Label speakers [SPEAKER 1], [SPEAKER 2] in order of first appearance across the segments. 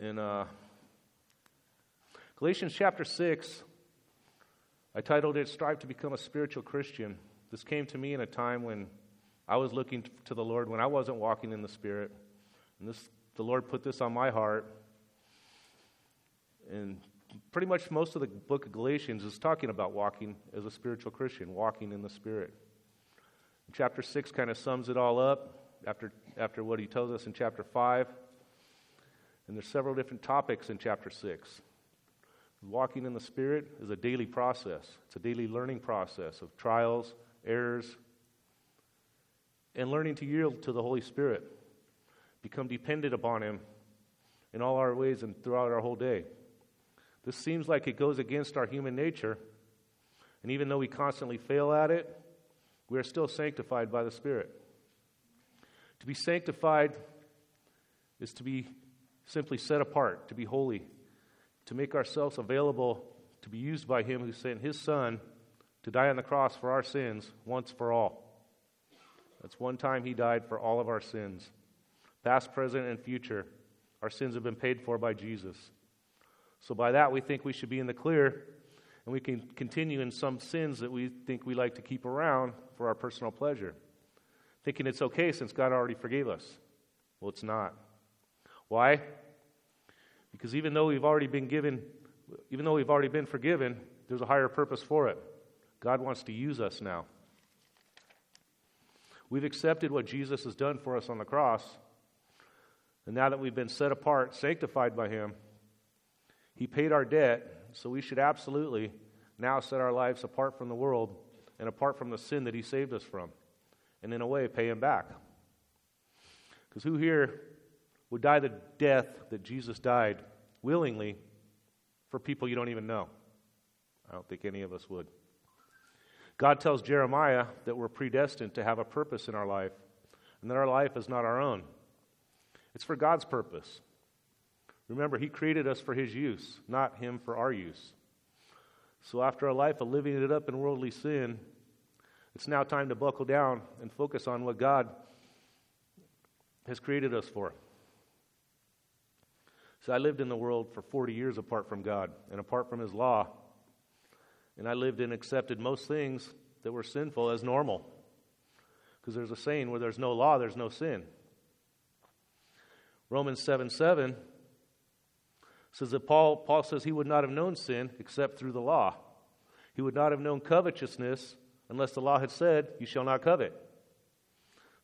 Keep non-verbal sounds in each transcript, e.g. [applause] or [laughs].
[SPEAKER 1] In uh, Galatians chapter 6, I titled it Strive to Become a Spiritual Christian. This came to me in a time when I was looking to the Lord, when I wasn't walking in the Spirit. And this, the Lord put this on my heart. And pretty much most of the book of Galatians is talking about walking as a spiritual Christian, walking in the Spirit. Chapter 6 kind of sums it all up after, after what he tells us in chapter 5. And there's several different topics in chapter 6. Walking in the Spirit is a daily process, it's a daily learning process of trials, errors, and learning to yield to the Holy Spirit. Become dependent upon Him in all our ways and throughout our whole day. This seems like it goes against our human nature, and even though we constantly fail at it, we are still sanctified by the Spirit. To be sanctified is to be simply set apart, to be holy, to make ourselves available to be used by Him who sent His Son to die on the cross for our sins once for all. That's one time He died for all of our sins. Past, present, and future, our sins have been paid for by Jesus. So, by that, we think we should be in the clear and we can continue in some sins that we think we like to keep around for our personal pleasure, thinking it's okay since God already forgave us. Well, it's not. Why? Because even though we've already been given, even though we've already been forgiven, there's a higher purpose for it. God wants to use us now. We've accepted what Jesus has done for us on the cross, and now that we've been set apart, sanctified by Him, He paid our debt so we should absolutely now set our lives apart from the world and apart from the sin that He saved us from, and in a way, pay Him back. Because who here would die the death that Jesus died willingly for people you don't even know? I don't think any of us would. God tells Jeremiah that we're predestined to have a purpose in our life, and that our life is not our own. It's for God's purpose. Remember, He created us for His use, not Him for our use. So, after a life of living it up in worldly sin, it's now time to buckle down and focus on what God has created us for. So, I lived in the world for 40 years apart from God and apart from His law. And I lived and accepted most things that were sinful as normal. Because there's a saying where there's no law, there's no sin. Romans 7 7 says that Paul, Paul says he would not have known sin except through the law. He would not have known covetousness unless the law had said, You shall not covet.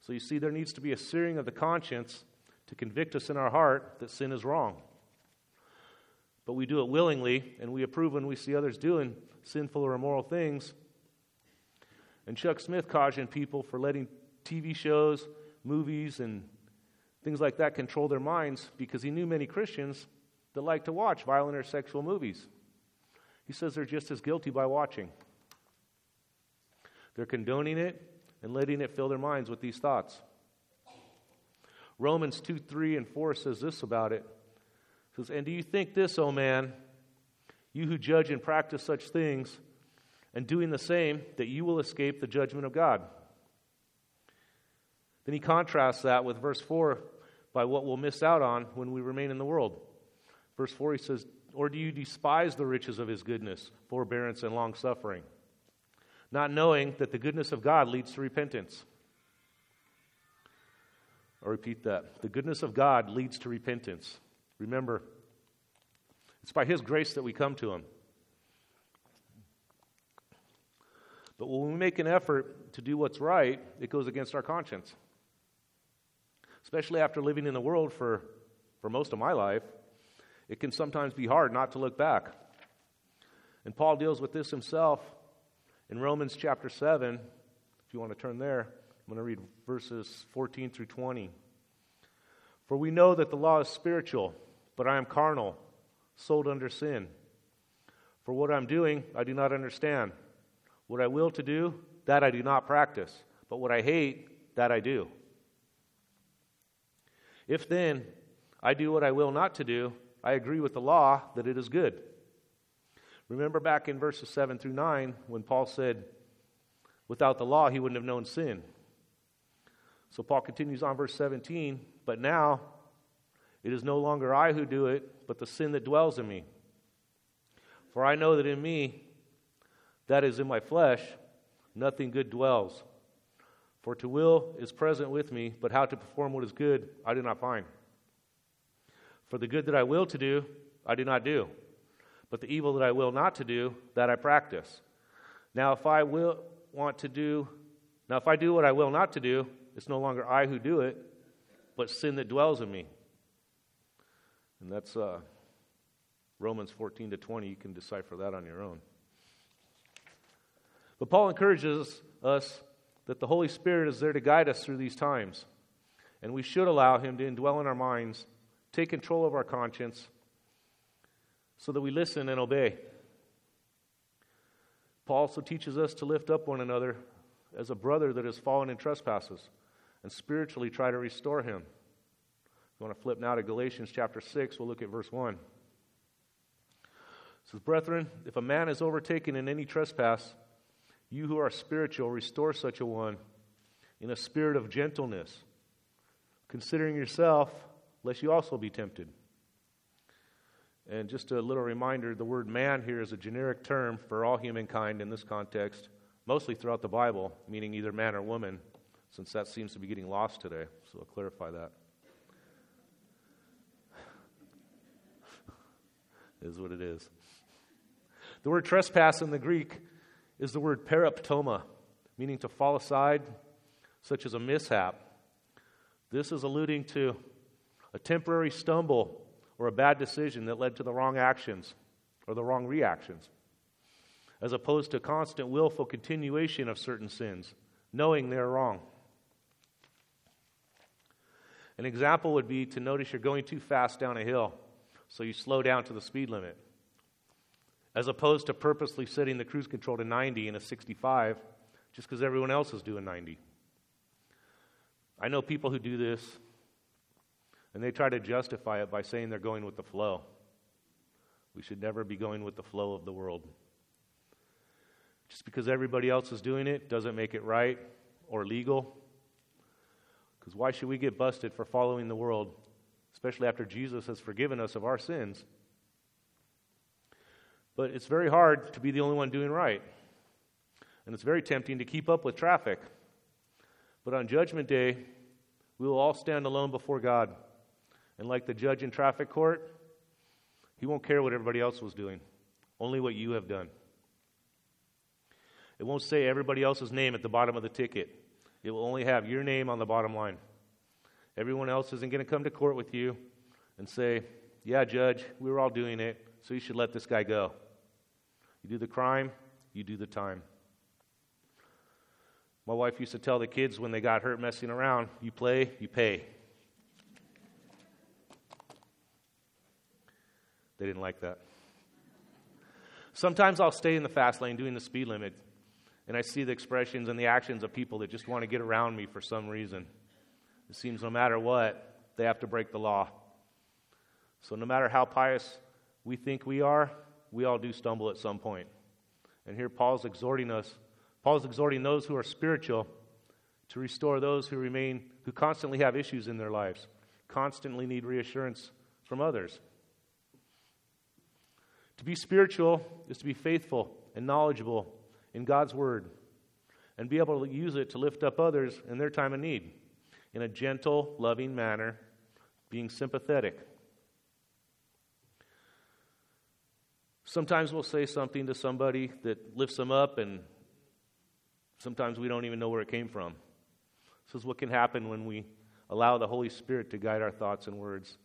[SPEAKER 1] So you see, there needs to be a searing of the conscience to convict us in our heart that sin is wrong. But we do it willingly, and we approve when we see others doing sinful or immoral things. And Chuck Smith cautioned people for letting TV shows, movies, and things like that control their minds because he knew many Christians that like to watch violent or sexual movies. He says they're just as guilty by watching. They're condoning it and letting it fill their minds with these thoughts. Romans 2 3 and 4 says this about it. it says, And do you think this, O man, you who judge and practice such things, and doing the same, that you will escape the judgment of God? Then he contrasts that with verse 4 by what we'll miss out on when we remain in the world. Verse 4, he says, Or do you despise the riches of his goodness, forbearance, and long suffering, not knowing that the goodness of God leads to repentance? Repeat that. The goodness of God leads to repentance. Remember, it's by his grace that we come to him. But when we make an effort to do what's right, it goes against our conscience. Especially after living in the world for, for most of my life, it can sometimes be hard not to look back. And Paul deals with this himself in Romans chapter 7. If you want to turn there, I'm going to read verses 14 through 20. For we know that the law is spiritual, but I am carnal, sold under sin. For what I'm doing, I do not understand. What I will to do, that I do not practice. But what I hate, that I do. If then I do what I will not to do, I agree with the law that it is good. Remember back in verses 7 through 9 when Paul said, without the law, he wouldn't have known sin. So Paul continues on verse 17, but now, It is no longer I who do it, but the sin that dwells in me. For I know that in me, that is in my flesh, nothing good dwells. For to will is present with me, but how to perform what is good I do not find. For the good that I will to do, I do not do, but the evil that I will not to do, that I practice. Now, if I will want to do, now if I do what I will not to do, it's no longer I who do it, but sin that dwells in me. And that's uh, Romans 14 to 20. You can decipher that on your own. But Paul encourages us that the Holy Spirit is there to guide us through these times. And we should allow Him to indwell in our minds, take control of our conscience, so that we listen and obey. Paul also teaches us to lift up one another as a brother that has fallen in trespasses and spiritually try to restore him. If you want to flip now to Galatians chapter 6, we'll look at verse 1. It says, Brethren, if a man is overtaken in any trespass, you who are spiritual, restore such a one in a spirit of gentleness, considering yourself, lest you also be tempted. And just a little reminder the word man here is a generic term for all humankind in this context, mostly throughout the Bible, meaning either man or woman, since that seems to be getting lost today. So I'll clarify that. [laughs] is what it is. The word trespass in the Greek is the word paraptoma, meaning to fall aside, such as a mishap. This is alluding to a temporary stumble or a bad decision that led to the wrong actions or the wrong reactions, as opposed to constant willful continuation of certain sins, knowing they're wrong. An example would be to notice you're going too fast down a hill, so you slow down to the speed limit, as opposed to purposely setting the cruise control to 90 in a 65 just because everyone else is doing 90. I know people who do this and they try to justify it by saying they're going with the flow. We should never be going with the flow of the world. Just because everybody else is doing it doesn't make it right or legal. Because why should we get busted for following the world, especially after Jesus has forgiven us of our sins? But it's very hard to be the only one doing right. And it's very tempting to keep up with traffic. But on Judgment Day, we will all stand alone before God. And like the judge in traffic court, he won't care what everybody else was doing, only what you have done. It won't say everybody else's name at the bottom of the ticket. It will only have your name on the bottom line. Everyone else isn't going to come to court with you and say, Yeah, judge, we were all doing it, so you should let this guy go. You do the crime, you do the time. My wife used to tell the kids when they got hurt messing around, you play, you pay. They didn't like that. Sometimes I'll stay in the fast lane doing the speed limit, and I see the expressions and the actions of people that just want to get around me for some reason. It seems no matter what, they have to break the law. So, no matter how pious we think we are, we all do stumble at some point. And here Paul's exhorting us, Paul's exhorting those who are spiritual to restore those who remain, who constantly have issues in their lives, constantly need reassurance from others. To be spiritual is to be faithful and knowledgeable in God's Word and be able to use it to lift up others in their time of need in a gentle, loving manner, being sympathetic. Sometimes we'll say something to somebody that lifts them up, and sometimes we don't even know where it came from. This is what can happen when we allow the Holy Spirit to guide our thoughts and words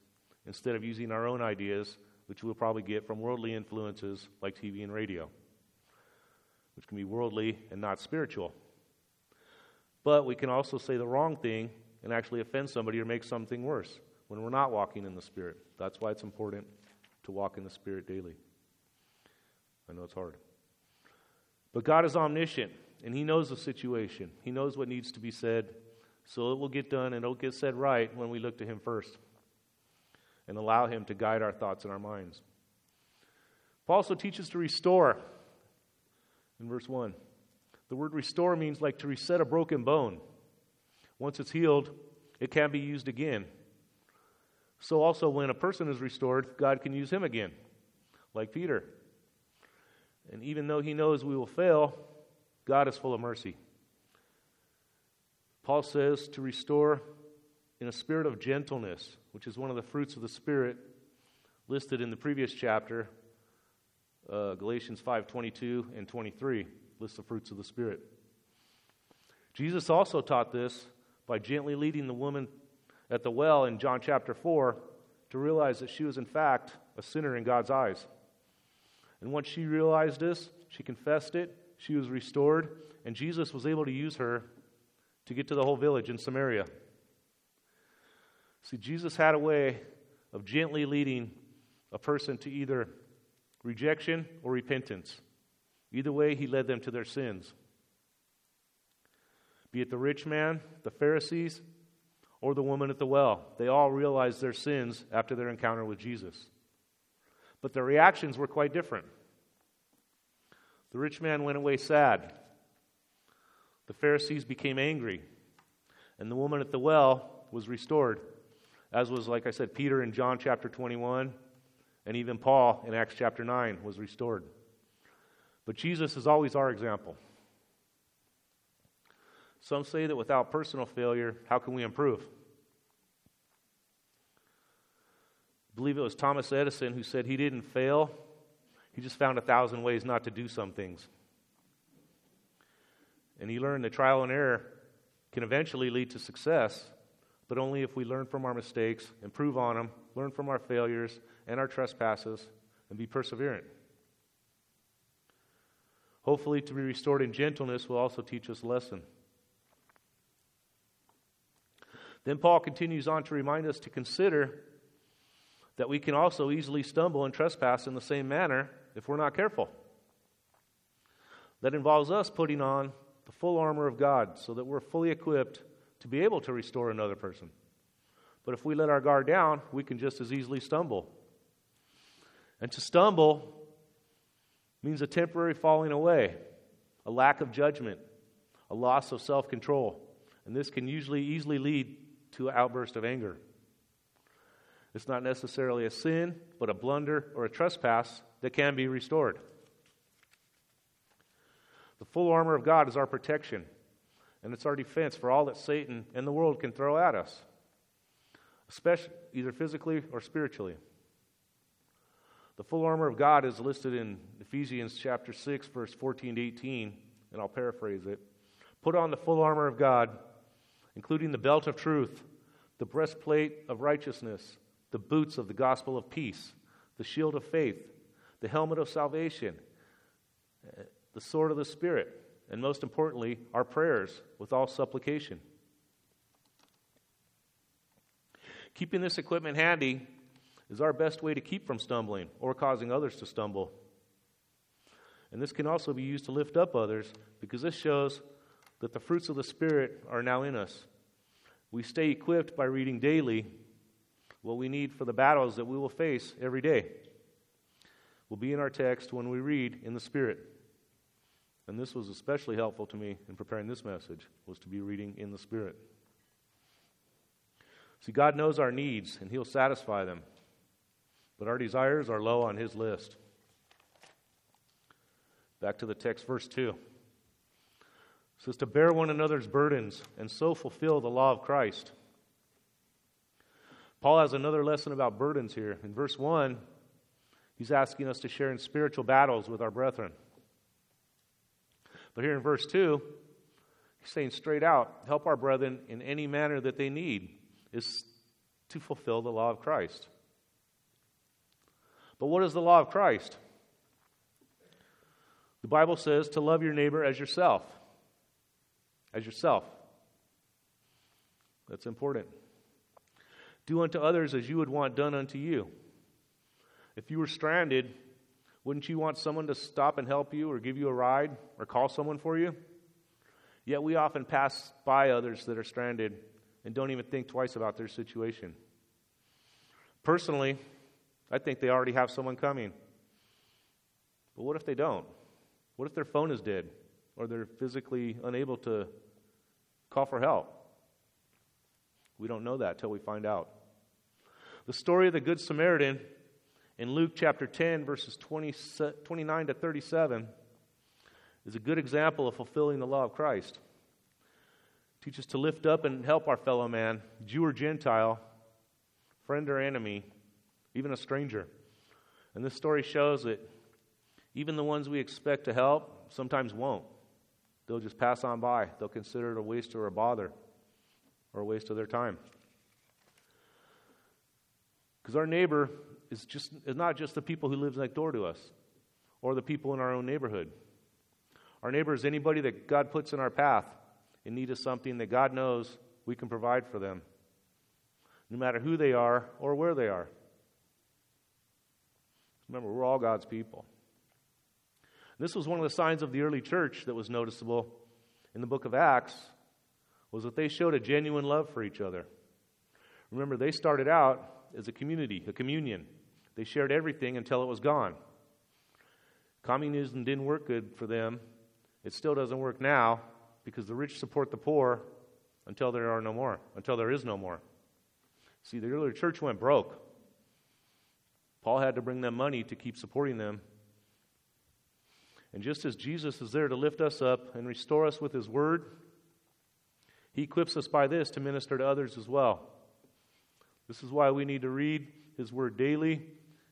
[SPEAKER 1] instead of using our own ideas which we'll probably get from worldly influences like TV and radio, which can be worldly and not spiritual. But we can also say the wrong thing and actually offend somebody or make something worse when we're not walking in the Spirit. That's why it's important to walk in the Spirit daily. I know it's hard. But God is omniscient, and He knows the situation. He knows what needs to be said, so it will get done and it'll get said right when we look to Him first and allow Him to guide our thoughts and our minds. Paul also teaches to restore in verse 1. The word restore means like to reset a broken bone. Once it's healed, it can be used again. So, also, when a person is restored, God can use him again, like Peter. And even though he knows we will fail, God is full of mercy. Paul says to restore in a spirit of gentleness, which is one of the fruits of the Spirit listed in the previous chapter, uh, Galatians 5 22 and 23, lists the fruits of the Spirit. Jesus also taught this by gently leading the woman at the well in John chapter 4 to realize that she was, in fact, a sinner in God's eyes. And once she realized this, she confessed it, she was restored, and Jesus was able to use her to get to the whole village in Samaria. See, Jesus had a way of gently leading a person to either rejection or repentance. Either way, he led them to their sins. Be it the rich man, the Pharisees, or the woman at the well, they all realized their sins after their encounter with Jesus. But their reactions were quite different. The rich man went away sad. The Pharisees became angry. And the woman at the well was restored, as was, like I said, Peter in John chapter 21, and even Paul in Acts chapter 9 was restored. But Jesus is always our example. Some say that without personal failure, how can we improve? I believe it was Thomas Edison who said he didn't fail, he just found a thousand ways not to do some things. And he learned that trial and error can eventually lead to success, but only if we learn from our mistakes, improve on them, learn from our failures and our trespasses, and be perseverant. Hopefully, to be restored in gentleness will also teach us a lesson. Then Paul continues on to remind us to consider that we can also easily stumble and trespass in the same manner if we're not careful. That involves us putting on the full armor of God so that we're fully equipped to be able to restore another person. But if we let our guard down, we can just as easily stumble. And to stumble means a temporary falling away, a lack of judgment, a loss of self control. And this can usually easily lead to an outburst of anger. It's not necessarily a sin, but a blunder or a trespass that can be restored. The full armor of God is our protection, and it's our defense for all that Satan and the world can throw at us, especially either physically or spiritually. The full armor of God is listed in Ephesians chapter 6 verse 14 to 18, and I'll paraphrase it. Put on the full armor of God, including the belt of truth, the breastplate of righteousness, the boots of the gospel of peace, the shield of faith, the helmet of salvation, eh, the sword of the Spirit, and most importantly, our prayers with all supplication. Keeping this equipment handy is our best way to keep from stumbling or causing others to stumble. And this can also be used to lift up others because this shows that the fruits of the Spirit are now in us. We stay equipped by reading daily what we need for the battles that we will face every day. Will be in our text when we read in the Spirit and this was especially helpful to me in preparing this message, was to be reading in the Spirit. See, God knows our needs, and He'll satisfy them. But our desires are low on His list. Back to the text, verse 2. It says, To bear one another's burdens and so fulfill the law of Christ. Paul has another lesson about burdens here. In verse 1, he's asking us to share in spiritual battles with our brethren. But here in verse 2, he's saying straight out help our brethren in any manner that they need is to fulfill the law of Christ. But what is the law of Christ? The Bible says to love your neighbor as yourself. As yourself. That's important. Do unto others as you would want done unto you. If you were stranded wouldn't you want someone to stop and help you or give you a ride or call someone for you? Yet we often pass by others that are stranded and don't even think twice about their situation. Personally, I think they already have someone coming. But what if they don't? What if their phone is dead or they're physically unable to call for help? We don't know that till we find out. The story of the Good Samaritan in Luke chapter 10, verses 20, 29 to 37, is a good example of fulfilling the law of Christ. Teach us to lift up and help our fellow man, Jew or Gentile, friend or enemy, even a stranger. And this story shows that even the ones we expect to help sometimes won't. They'll just pass on by. They'll consider it a waste or a bother or a waste of their time. Because our neighbor is, just, is not just the people who live next door to us or the people in our own neighborhood. Our neighbor is anybody that God puts in our path in need of something that God knows we can provide for them, no matter who they are or where they are. Remember, we're all God's people. This was one of the signs of the early church that was noticeable in the book of Acts was that they showed a genuine love for each other. Remember, they started out as a community, a communion. They shared everything until it was gone. Communism didn't work good for them. It still doesn't work now because the rich support the poor until there are no more, until there is no more. See, the early church went broke. Paul had to bring them money to keep supporting them. And just as Jesus is there to lift us up and restore us with his word, he equips us by this to minister to others as well. This is why we need to read his word daily,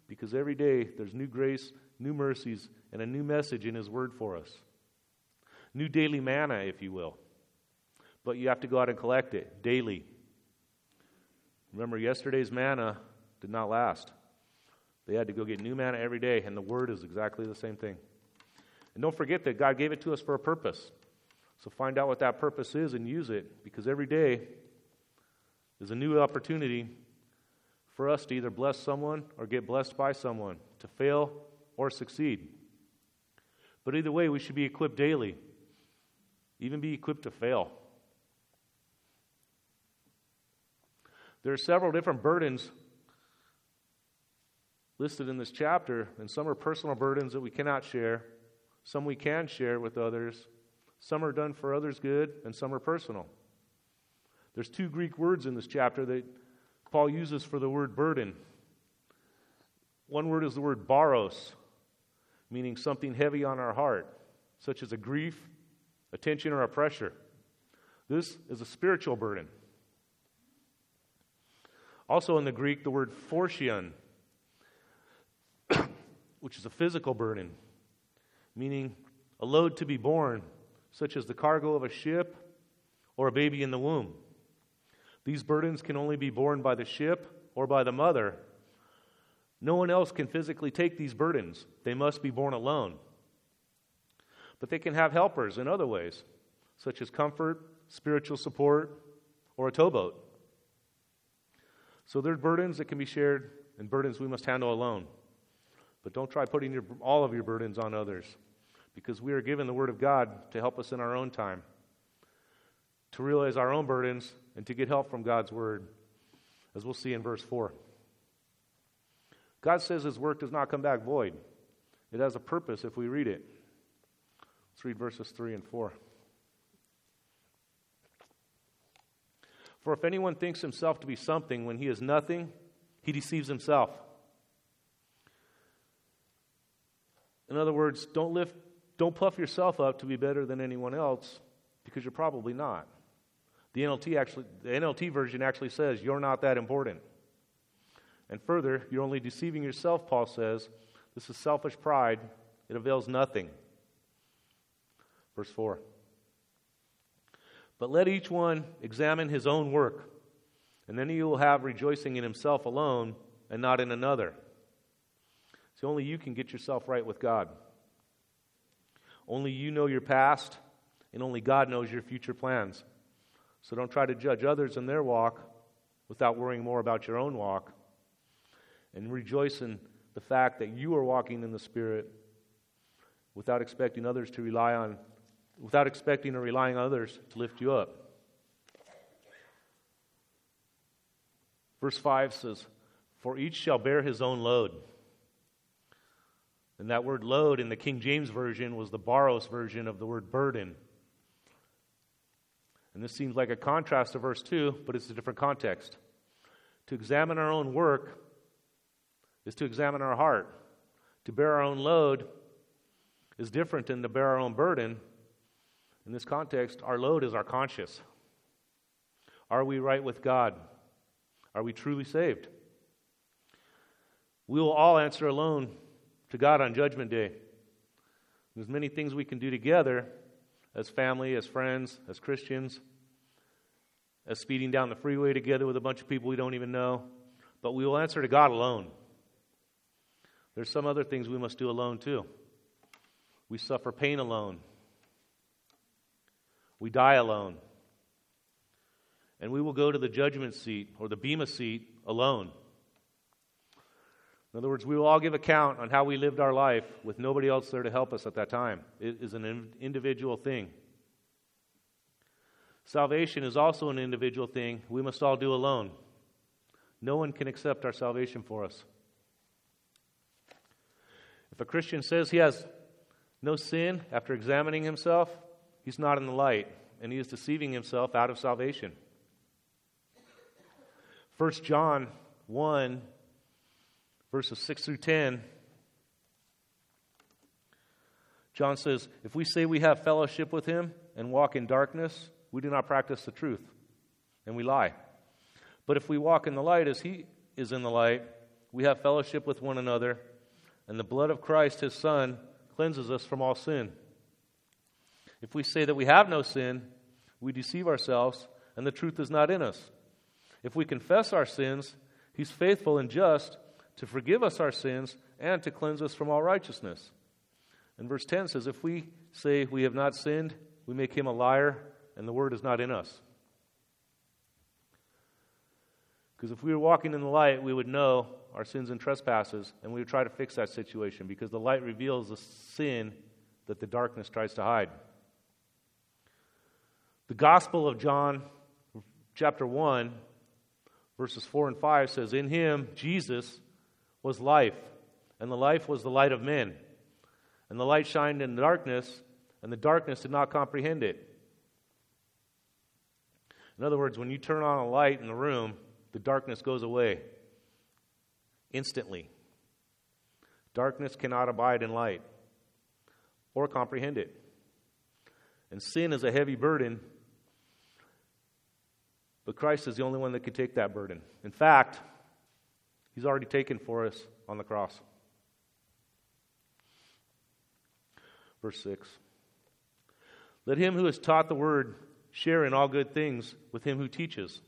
[SPEAKER 1] because every day there's new grace, new mercies, and a new message in his word for us. New daily manna, if you will. But you have to go out and collect it daily. Remember, yesterday's manna did not last. They had to go get new manna every day, and the word is exactly the same thing. And don't forget that God gave it to us for a purpose. So find out what that purpose is and use it, because every day is a new opportunity for us to either bless someone or get blessed by someone, to fail or succeed. But either way, we should be equipped daily, even be equipped to fail. There are several different burdens listed in this chapter, and some are personal burdens that we cannot share, some we can share with others, some are done for others' good, and some are personal. There's two Greek words in this chapter that Paul uses for the word burden. One word is the word baros, meaning something heavy on our heart, such as a grief, a tension, or a pressure. This is a spiritual burden. Also in the Greek, the word phortion which is a physical burden, meaning a load to be borne, such as the cargo of a ship or a baby in the womb. These burdens can only be borne by the ship or by the mother. No one else can physically take these burdens, they must be borne alone. But they can have helpers in other ways, such as comfort, spiritual support, or a towboat. So there are burdens that can be shared and burdens we must handle alone. But don't try putting your, all of your burdens on others because we are given the Word of God to help us in our own time, to realize our own burdens, and to get help from God's Word, as we'll see in verse 4. God says His work does not come back void, it has a purpose if we read it. Let's read verses 3 and 4. For if anyone thinks himself to be something when he is nothing, he deceives himself. In other words, don't lift don't puff yourself up to be better than anyone else because you're probably not. The NLT actually the NLT version actually says you're not that important. And further, you're only deceiving yourself, Paul says. This is selfish pride. It avails nothing. Verse 4. But let each one examine his own work, and then he will have rejoicing in himself alone and not in another. See, only you can get yourself right with God. Only you know your past, and only God knows your future plans. So don't try to judge others in their walk without worrying more about your own walk. And rejoice in the fact that you are walking in the Spirit without expecting others to rely on, without expecting or relying on others to lift you up. Verse 5 says, For each shall bear his own load. And that word load in the King James Version was the Baros version of the word burden. And this seems like a contrast to verse 2, but it's a different context. To examine our own work is to examine our heart. To bear our own load is different than to bear our own burden. In this context, our load is our conscience. Are we right with God? Are we truly saved? We will all answer alone to God on Judgment Day. There's many things we can do together as family, as friends, as Christians, as speeding down the freeway together with a bunch of people we don't even know, but we will answer to God alone. There's some other things we must do alone too. We suffer pain alone. We die alone. And we will go to the judgment seat or the Bema seat alone. In other words, we will all give account on how we lived our life with nobody else there to help us at that time. It is an individual thing. Salvation is also an individual thing we must all do alone. No one can accept our salvation for us. If a Christian says he has no sin after examining himself, he's not in the light, and he is deceiving himself out of salvation. 1 John 1, verses 6 through 10. John says, If we say we have fellowship with him and walk in darkness, we do not practice the truth, and we lie. But if we walk in the light as he is in the light, we have fellowship with one another, and the blood of Christ, his Son, cleanses us from all sin. If we say that we have no sin, we deceive ourselves, and the truth is not in us. If we confess our sins, he's faithful and just to forgive us our sins and to cleanse us from all righteousness. And verse 10 says, If we say we have not sinned, we make him a liar, and the word is not in us. Because if we were walking in the light, we would know our sins and trespasses, and we would try to fix that situation because the light reveals the sin that the darkness tries to hide. The Gospel of John, chapter 1, verses 4 and 5 says, In him, Jesus, was life, and the life was the light of men. And the light shined in the darkness, and the darkness did not comprehend it. In other words, when you turn on a light in the room, the darkness goes away instantly. Darkness cannot abide in light or comprehend it. And sin is a heavy burden, but Christ is the only one that can take that burden. In fact, He's already taken for us on the cross. Verse 6 Let him who has taught the word share in all good things with him who teaches.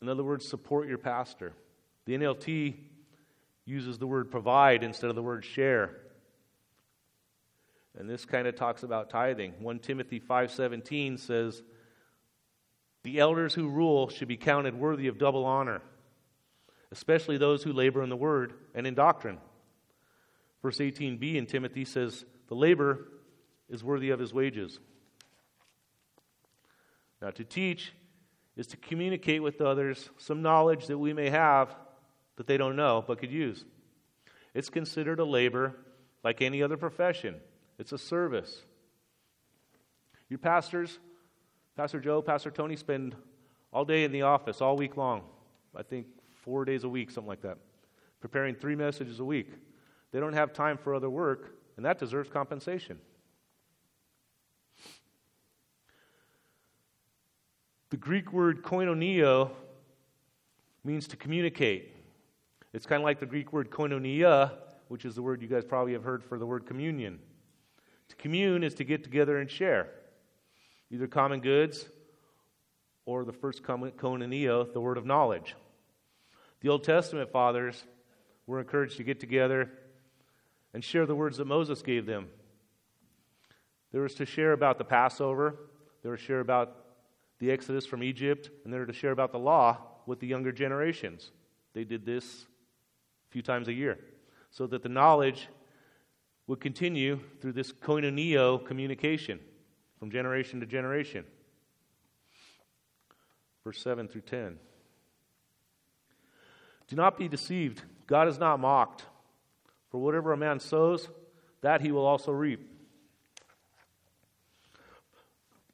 [SPEAKER 1] In other words, support your pastor. The NLT uses the word provide instead of the word share. And this kind of talks about tithing. 1 Timothy 5:17 says, "The elders who rule should be counted worthy of double honor, especially those who labor in the word and in doctrine." Verse 18b in Timothy says, "The labor is worthy of his wages." Now, to teach is to communicate with others some knowledge that we may have that they don't know but could use. It's considered a labor like any other profession, it's a service. Your pastors, Pastor Joe, Pastor Tony, spend all day in the office, all week long. I think four days a week, something like that, preparing three messages a week. They don't have time for other work, and that deserves compensation. The Greek word koinonio means to communicate. It's kind of like the Greek word koinonia, which is the word you guys probably have heard for the word communion. To commune is to get together and share, either common goods or the first koinonia, the word of knowledge. The Old Testament fathers were encouraged to get together and share the words that Moses gave them. There was to share about the Passover, there was to share about the Exodus from Egypt, and they're to share about the law with the younger generations. They did this a few times a year so that the knowledge would continue through this koinonio communication from generation to generation. Verse 7 through 10. Do not be deceived. God is not mocked. For whatever a man sows, that he will also reap.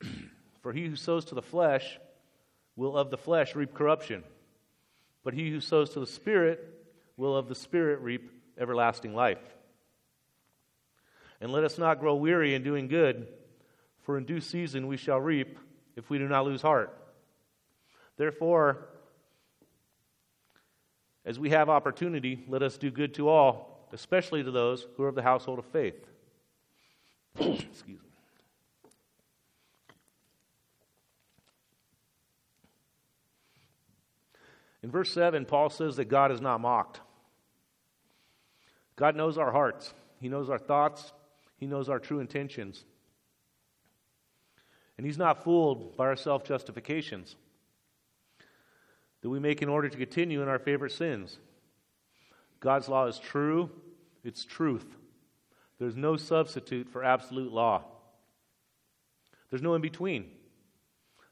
[SPEAKER 1] [clears throat] For he who sows to the flesh will of the flesh reap corruption, but he who sows to the Spirit will of the Spirit reap everlasting life. And let us not grow weary in doing good, for in due season we shall reap if we do not lose heart. Therefore, as we have opportunity, let us do good to all, especially to those who are of the household of faith. [clears throat] Excuse me. In verse 7, Paul says that God is not mocked. God knows our hearts, He knows our thoughts, He knows our true intentions. And He's not fooled by our self justifications that we make in order to continue in our favorite sins. God's law is true, it's truth. There's no substitute for absolute law. There's no in between.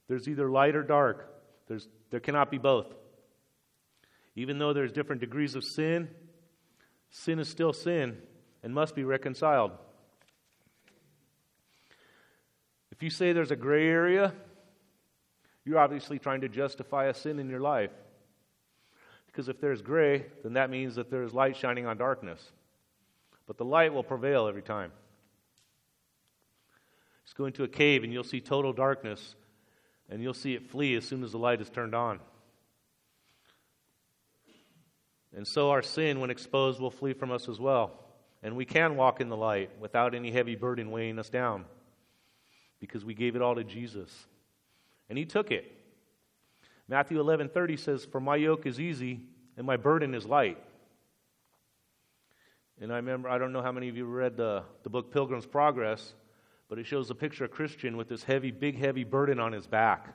[SPEAKER 1] There's either light or dark. There's, there cannot be both. Even though there's different degrees of sin, sin is still sin and must be reconciled. If you say there's a gray area, you're obviously trying to justify a sin in your life. Because if there's gray, then that means that there's light shining on darkness. But the light will prevail every time. Just go into a cave and you'll see total darkness, and you'll see it flee as soon as the light is turned on. And so our sin, when exposed, will flee from us as well. And we can walk in the light without any heavy burden weighing us down because we gave it all to Jesus. And he took it. Matthew 11:30 says, "For my yoke is easy and my burden is light." And I remember, I don't know how many of you read the, the book Pilgrim's Progress, but it shows a picture of Christian with this heavy, big, heavy burden on his back.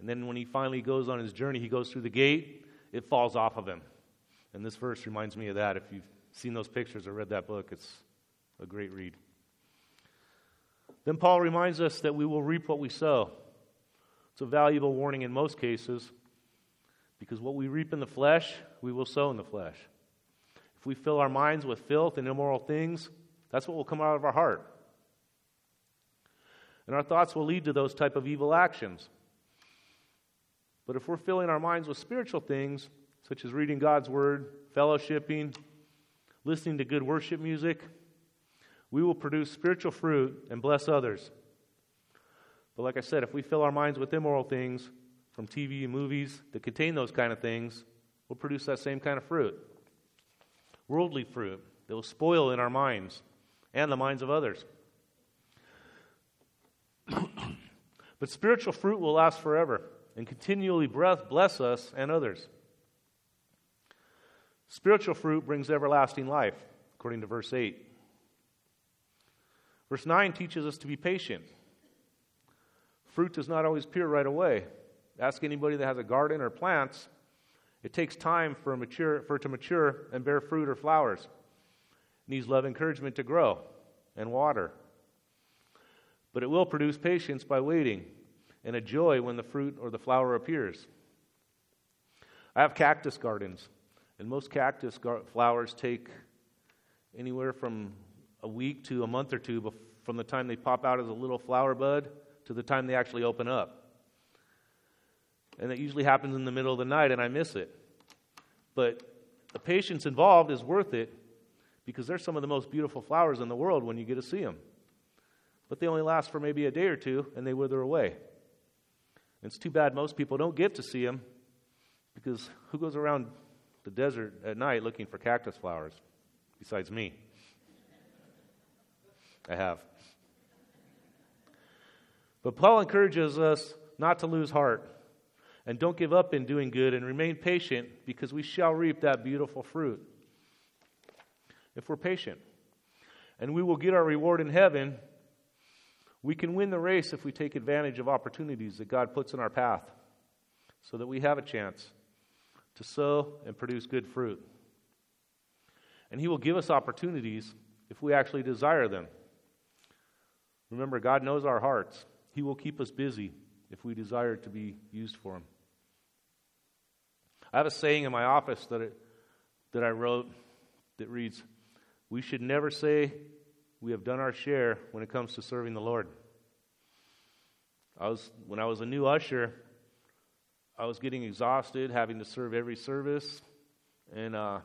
[SPEAKER 1] And then when he finally goes on his journey, he goes through the gate, it falls off of him. And this verse reminds me of that. If you've seen those pictures or read that book, it's a great read. Then Paul reminds us that we will reap what we sow. It's a valuable warning in most cases because what we reap in the flesh, we will sow in the flesh. If we fill our minds with filth and immoral things, that's what will come out of our heart. And our thoughts will lead to those type of evil actions. But if we're filling our minds with spiritual things, such as reading God's Word, fellowshipping, listening to good worship music, we will produce spiritual fruit and bless others. But like I said, if we fill our minds with immoral things from TV and movies that contain those kind of things, we'll produce that same kind of fruit. Worldly fruit that will spoil in our minds and the minds of others. [coughs] but spiritual fruit will last forever and continually bless us and others. Spiritual fruit brings everlasting life, according to verse 8. Verse 9 teaches us to be patient. Fruit does not always appear right away. Ask anybody that has a garden or plants. It takes time for, mature, for it to mature and bear fruit or flowers. It needs love encouragement to grow and water. But it will produce patience by waiting and a joy when the fruit or the flower appears. I have cactus gardens. And most cactus gar- flowers take anywhere from a week to a month or two bef- from the time they pop out as a little flower bud to the time they actually open up. And it usually happens in the middle of the night, and I miss it. But the patience involved is worth it because they're some of the most beautiful flowers in the world when you get to see them. But they only last for maybe a day or two, and they wither away. And it's too bad most people don't get to see them because who goes around the desert at night looking for cactus flowers besides me. I have. But Paul encourages us not to lose heart and don't give up in doing good and remain patient because we shall reap that beautiful fruit if we're patient. And we will get our reward in heaven. We can win the race if we take advantage of opportunities that God puts in our path so that we have a chance to sow and produce good fruit. And He will give us opportunities if we actually desire them. Remember, God knows our hearts. He will keep us busy if we desire to be used for Him. I have a saying in my office that, it, that I wrote that reads We should never say we have done our share when it comes to serving the Lord. I was, when I was a new usher, I was getting exhausted having to serve every service. And uh,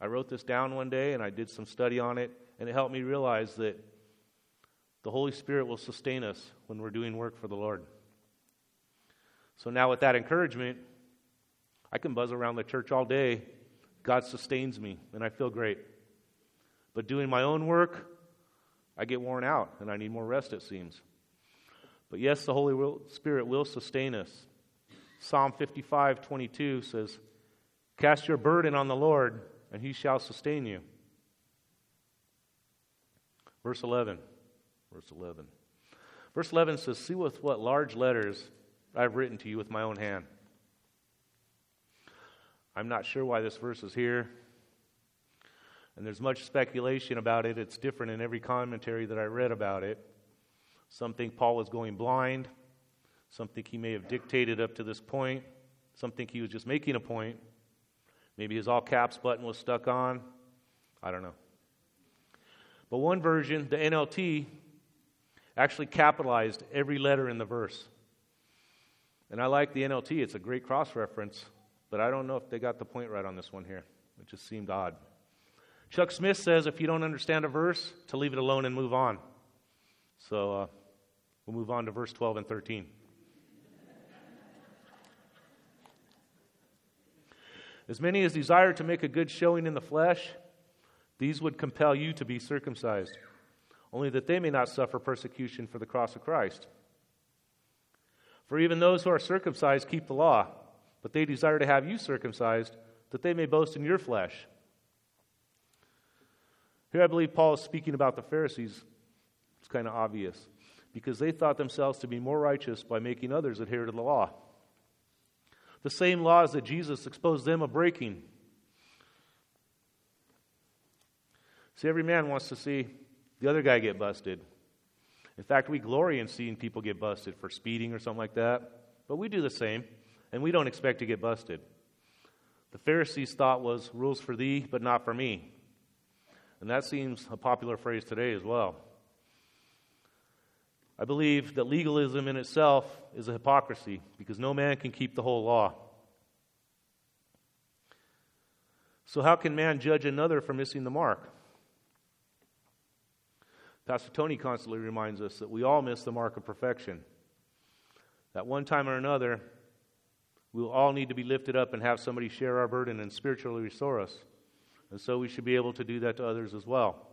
[SPEAKER 1] I wrote this down one day and I did some study on it. And it helped me realize that the Holy Spirit will sustain us when we're doing work for the Lord. So now, with that encouragement, I can buzz around the church all day. God sustains me, and I feel great. But doing my own work, I get worn out, and I need more rest, it seems. But yes, the Holy Spirit will sustain us. Psalm 55 22 says, Cast your burden on the Lord, and he shall sustain you. Verse 11. Verse 11. Verse 11 says, See with what large letters I've written to you with my own hand. I'm not sure why this verse is here. And there's much speculation about it. It's different in every commentary that I read about it. Some think Paul was going blind. Some think he may have dictated up to this point. Some think he was just making a point. Maybe his all caps button was stuck on. I don't know. But one version, the NLT, actually capitalized every letter in the verse. And I like the NLT, it's a great cross reference, but I don't know if they got the point right on this one here. It just seemed odd. Chuck Smith says if you don't understand a verse, to leave it alone and move on. So uh, we'll move on to verse 12 and 13. As many as desire to make a good showing in the flesh, these would compel you to be circumcised, only that they may not suffer persecution for the cross of Christ. For even those who are circumcised keep the law, but they desire to have you circumcised, that they may boast in your flesh. Here I believe Paul is speaking about the Pharisees. It's kind of obvious, because they thought themselves to be more righteous by making others adhere to the law. The same laws that Jesus exposed them of breaking. See, every man wants to see the other guy get busted. In fact, we glory in seeing people get busted for speeding or something like that, but we do the same, and we don't expect to get busted. The Pharisees' thought was rules for thee, but not for me. And that seems a popular phrase today as well. I believe that legalism in itself is a hypocrisy because no man can keep the whole law. So, how can man judge another for missing the mark? Pastor Tony constantly reminds us that we all miss the mark of perfection. That one time or another, we will all need to be lifted up and have somebody share our burden and spiritually restore us. And so we should be able to do that to others as well.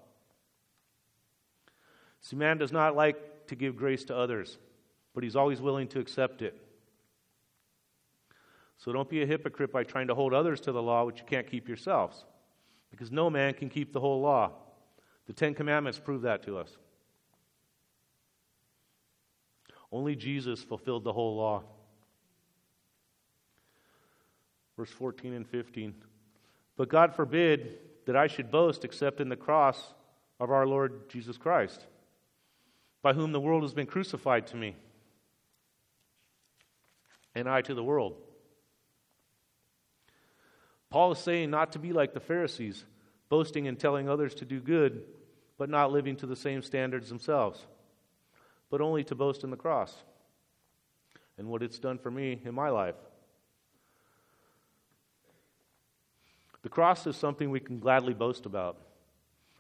[SPEAKER 1] See, man does not like to give grace to others, but he's always willing to accept it. So don't be a hypocrite by trying to hold others to the law which you can't keep yourselves, because no man can keep the whole law. The Ten Commandments prove that to us. Only Jesus fulfilled the whole law. Verse 14 and 15. But God forbid that I should boast except in the cross of our Lord Jesus Christ, by whom the world has been crucified to me, and I to the world. Paul is saying not to be like the Pharisees, boasting and telling others to do good, but not living to the same standards themselves, but only to boast in the cross and what it's done for me in my life. The cross is something we can gladly boast about.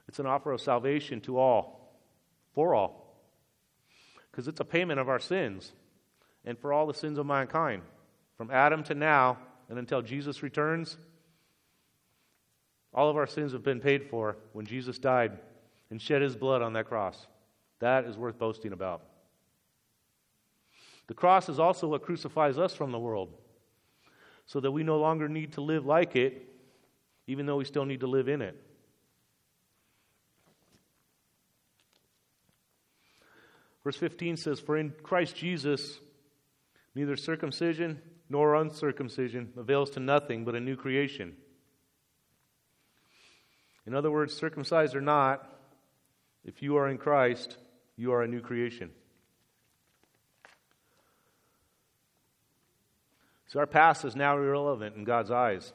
[SPEAKER 1] It's an offer of salvation to all, for all, because it's a payment of our sins and for all the sins of mankind, from Adam to now and until Jesus returns. All of our sins have been paid for when Jesus died and shed his blood on that cross. That is worth boasting about. The cross is also what crucifies us from the world, so that we no longer need to live like it, even though we still need to live in it. Verse 15 says, For in Christ Jesus, neither circumcision nor uncircumcision avails to nothing but a new creation. In other words, circumcised or not, if you are in Christ, you are a new creation. So our past is now irrelevant in God's eyes.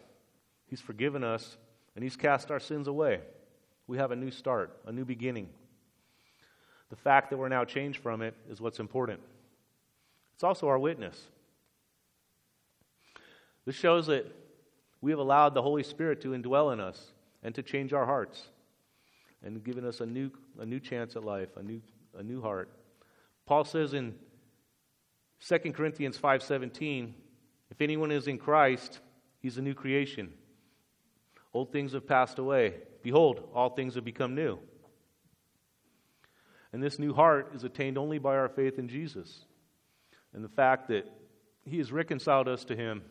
[SPEAKER 1] He's forgiven us and He's cast our sins away. We have a new start, a new beginning. The fact that we're now changed from it is what's important. It's also our witness. This shows that we have allowed the Holy Spirit to indwell in us and to change our hearts and given us a new, a new chance at life, a new, a new heart. Paul says in 2 Corinthians 5:17, if anyone is in Christ, he's a new creation. Old things have passed away. Behold, all things have become new. And this new heart is attained only by our faith in Jesus and the fact that he has reconciled us to him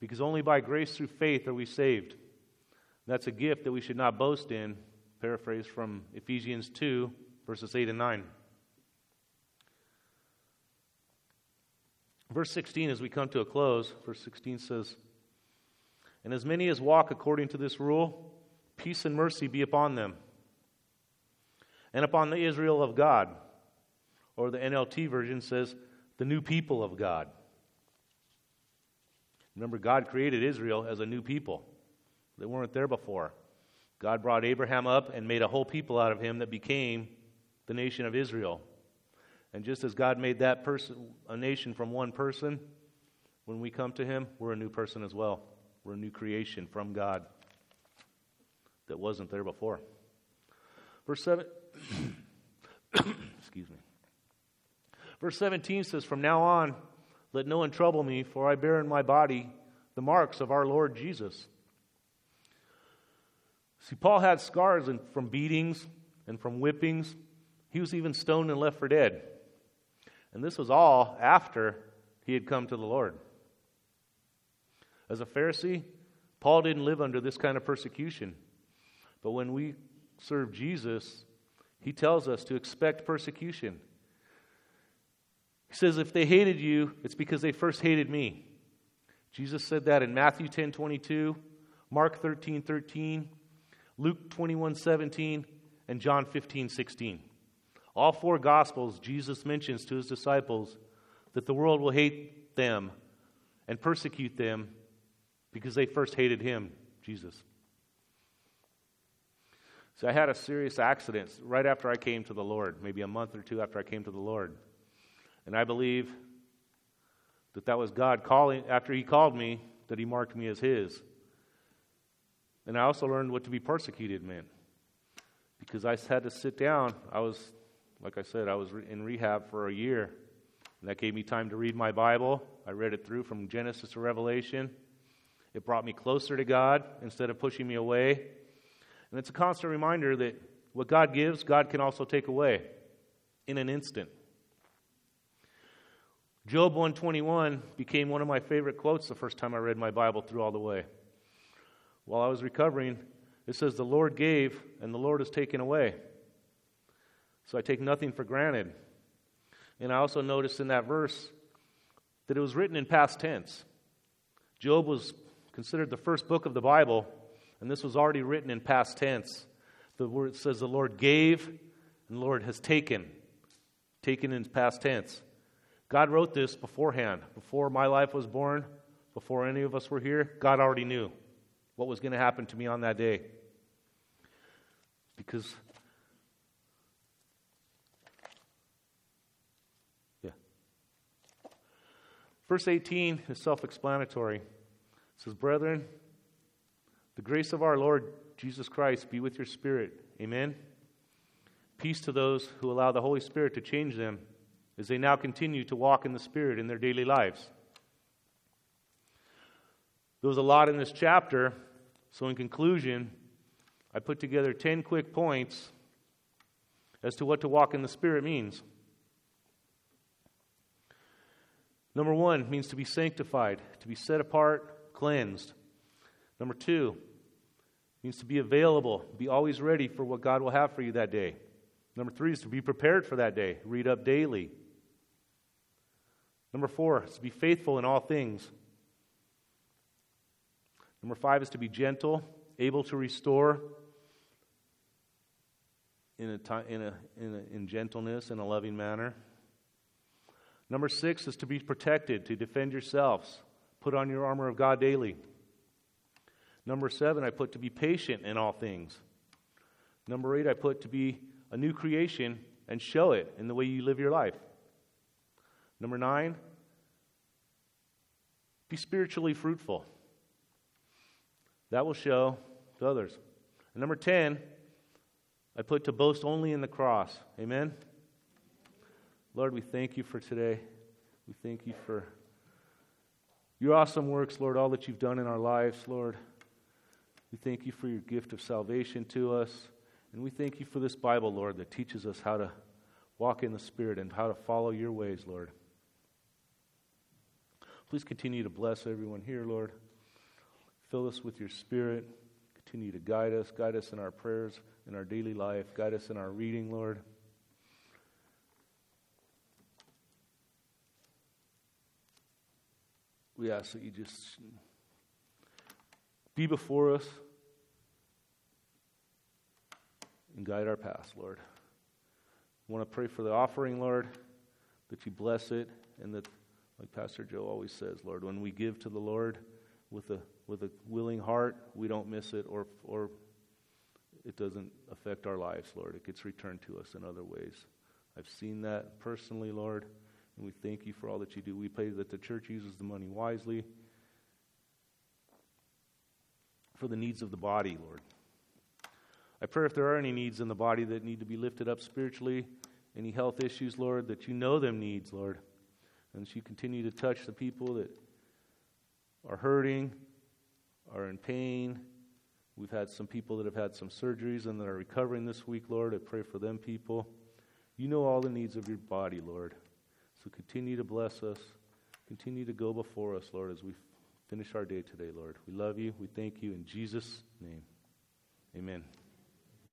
[SPEAKER 1] because only by grace through faith are we saved. That's a gift that we should not boast in, paraphrase from Ephesians 2, verses 8 and 9. Verse 16, as we come to a close, verse 16 says, And as many as walk according to this rule, peace and mercy be upon them, and upon the Israel of God. Or the NLT version says, the new people of God. Remember, God created Israel as a new people. They weren't there before. God brought Abraham up and made a whole people out of him that became the nation of Israel. And just as God made that person a nation from one person, when we come to him, we're a new person as well. We're a new creation from God that wasn't there before. Verse 7 [coughs] Excuse me. Verse 17 says, From now on, let no one trouble me, for I bear in my body the marks of our Lord Jesus. See, Paul had scars from beatings and from whippings. He was even stoned and left for dead. And this was all after he had come to the Lord. As a Pharisee, Paul didn't live under this kind of persecution. But when we serve Jesus, he tells us to expect persecution. He says, If they hated you, it's because they first hated me. Jesus said that in Matthew 10 22, Mark 13 13, Luke 21 17, and John 15 16. All four Gospels, Jesus mentions to his disciples that the world will hate them and persecute them because they first hated him, Jesus. So I had a serious accident right after I came to the Lord, maybe a month or two after I came to the Lord. And I believe that that was God calling, after He called me, that He marked me as His. And I also learned what to be persecuted meant. Because I had to sit down. I was like I said, I was in rehab for a year. And that gave me time to read my Bible. I read it through from Genesis to Revelation. It brought me closer to God instead of pushing me away. And it's a constant reminder that what God gives, God can also take away in an instant. Job 121 became one of my favorite quotes the first time I read my Bible through all the way. While I was recovering, it says, The Lord gave, and the Lord has taken away. So I take nothing for granted. And I also noticed in that verse that it was written in past tense. Job was considered the first book of the Bible, and this was already written in past tense. The word says the Lord gave and the Lord has taken. Taken in past tense. God wrote this beforehand. Before my life was born, before any of us were here, God already knew what was going to happen to me on that day. Because Verse 18 is self explanatory. It says, Brethren, the grace of our Lord Jesus Christ be with your spirit. Amen. Peace to those who allow the Holy Spirit to change them as they now continue to walk in the Spirit in their daily lives. There was a lot in this chapter, so in conclusion, I put together 10 quick points as to what to walk in the Spirit means. Number one means to be sanctified, to be set apart, cleansed. Number two means to be available, be always ready for what God will have for you that day. Number three is to be prepared for that day, read up daily. Number four is to be faithful in all things. Number five is to be gentle, able to restore in, a, in, a, in, a, in gentleness, in a loving manner. Number six is to be protected, to defend yourselves. Put on your armor of God daily. Number seven, I put to be patient in all things. Number eight, I put to be a new creation and show it in the way you live your life. Number nine, Be spiritually fruitful. That will show to others. And number 10, I put to boast only in the cross. Amen? Lord, we thank you for today. We thank you for your awesome works, Lord, all that you've done in our lives, Lord. We thank you for your gift of salvation to us. And we thank you for this Bible, Lord, that teaches us how to walk in the Spirit and how to follow your ways, Lord. Please continue to bless everyone here, Lord. Fill us with your Spirit. Continue to guide us. Guide us in our prayers, in our daily life. Guide us in our reading, Lord. We ask that you just be before us and guide our path, Lord. Want to pray for the offering, Lord, that you bless it, and that, like Pastor Joe always says, Lord, when we give to the Lord with a with a willing heart, we don't miss it, or or it doesn't affect our lives, Lord. It gets returned to us in other ways. I've seen that personally, Lord, and we thank you for all that you do. We pray that the church uses the money wisely for the needs of the body, Lord. I pray if there are any needs in the body that need to be lifted up spiritually, any health issues, Lord, that you know them needs, Lord. And that you continue to touch the people that are hurting, are in pain. We've had some people that have had some surgeries and that are recovering this week, Lord. I pray for them people. You know all the needs of your body, Lord. So continue to bless us. Continue to go before us, Lord, as we finish our day today, Lord. We love you. We thank you in Jesus' name. Amen.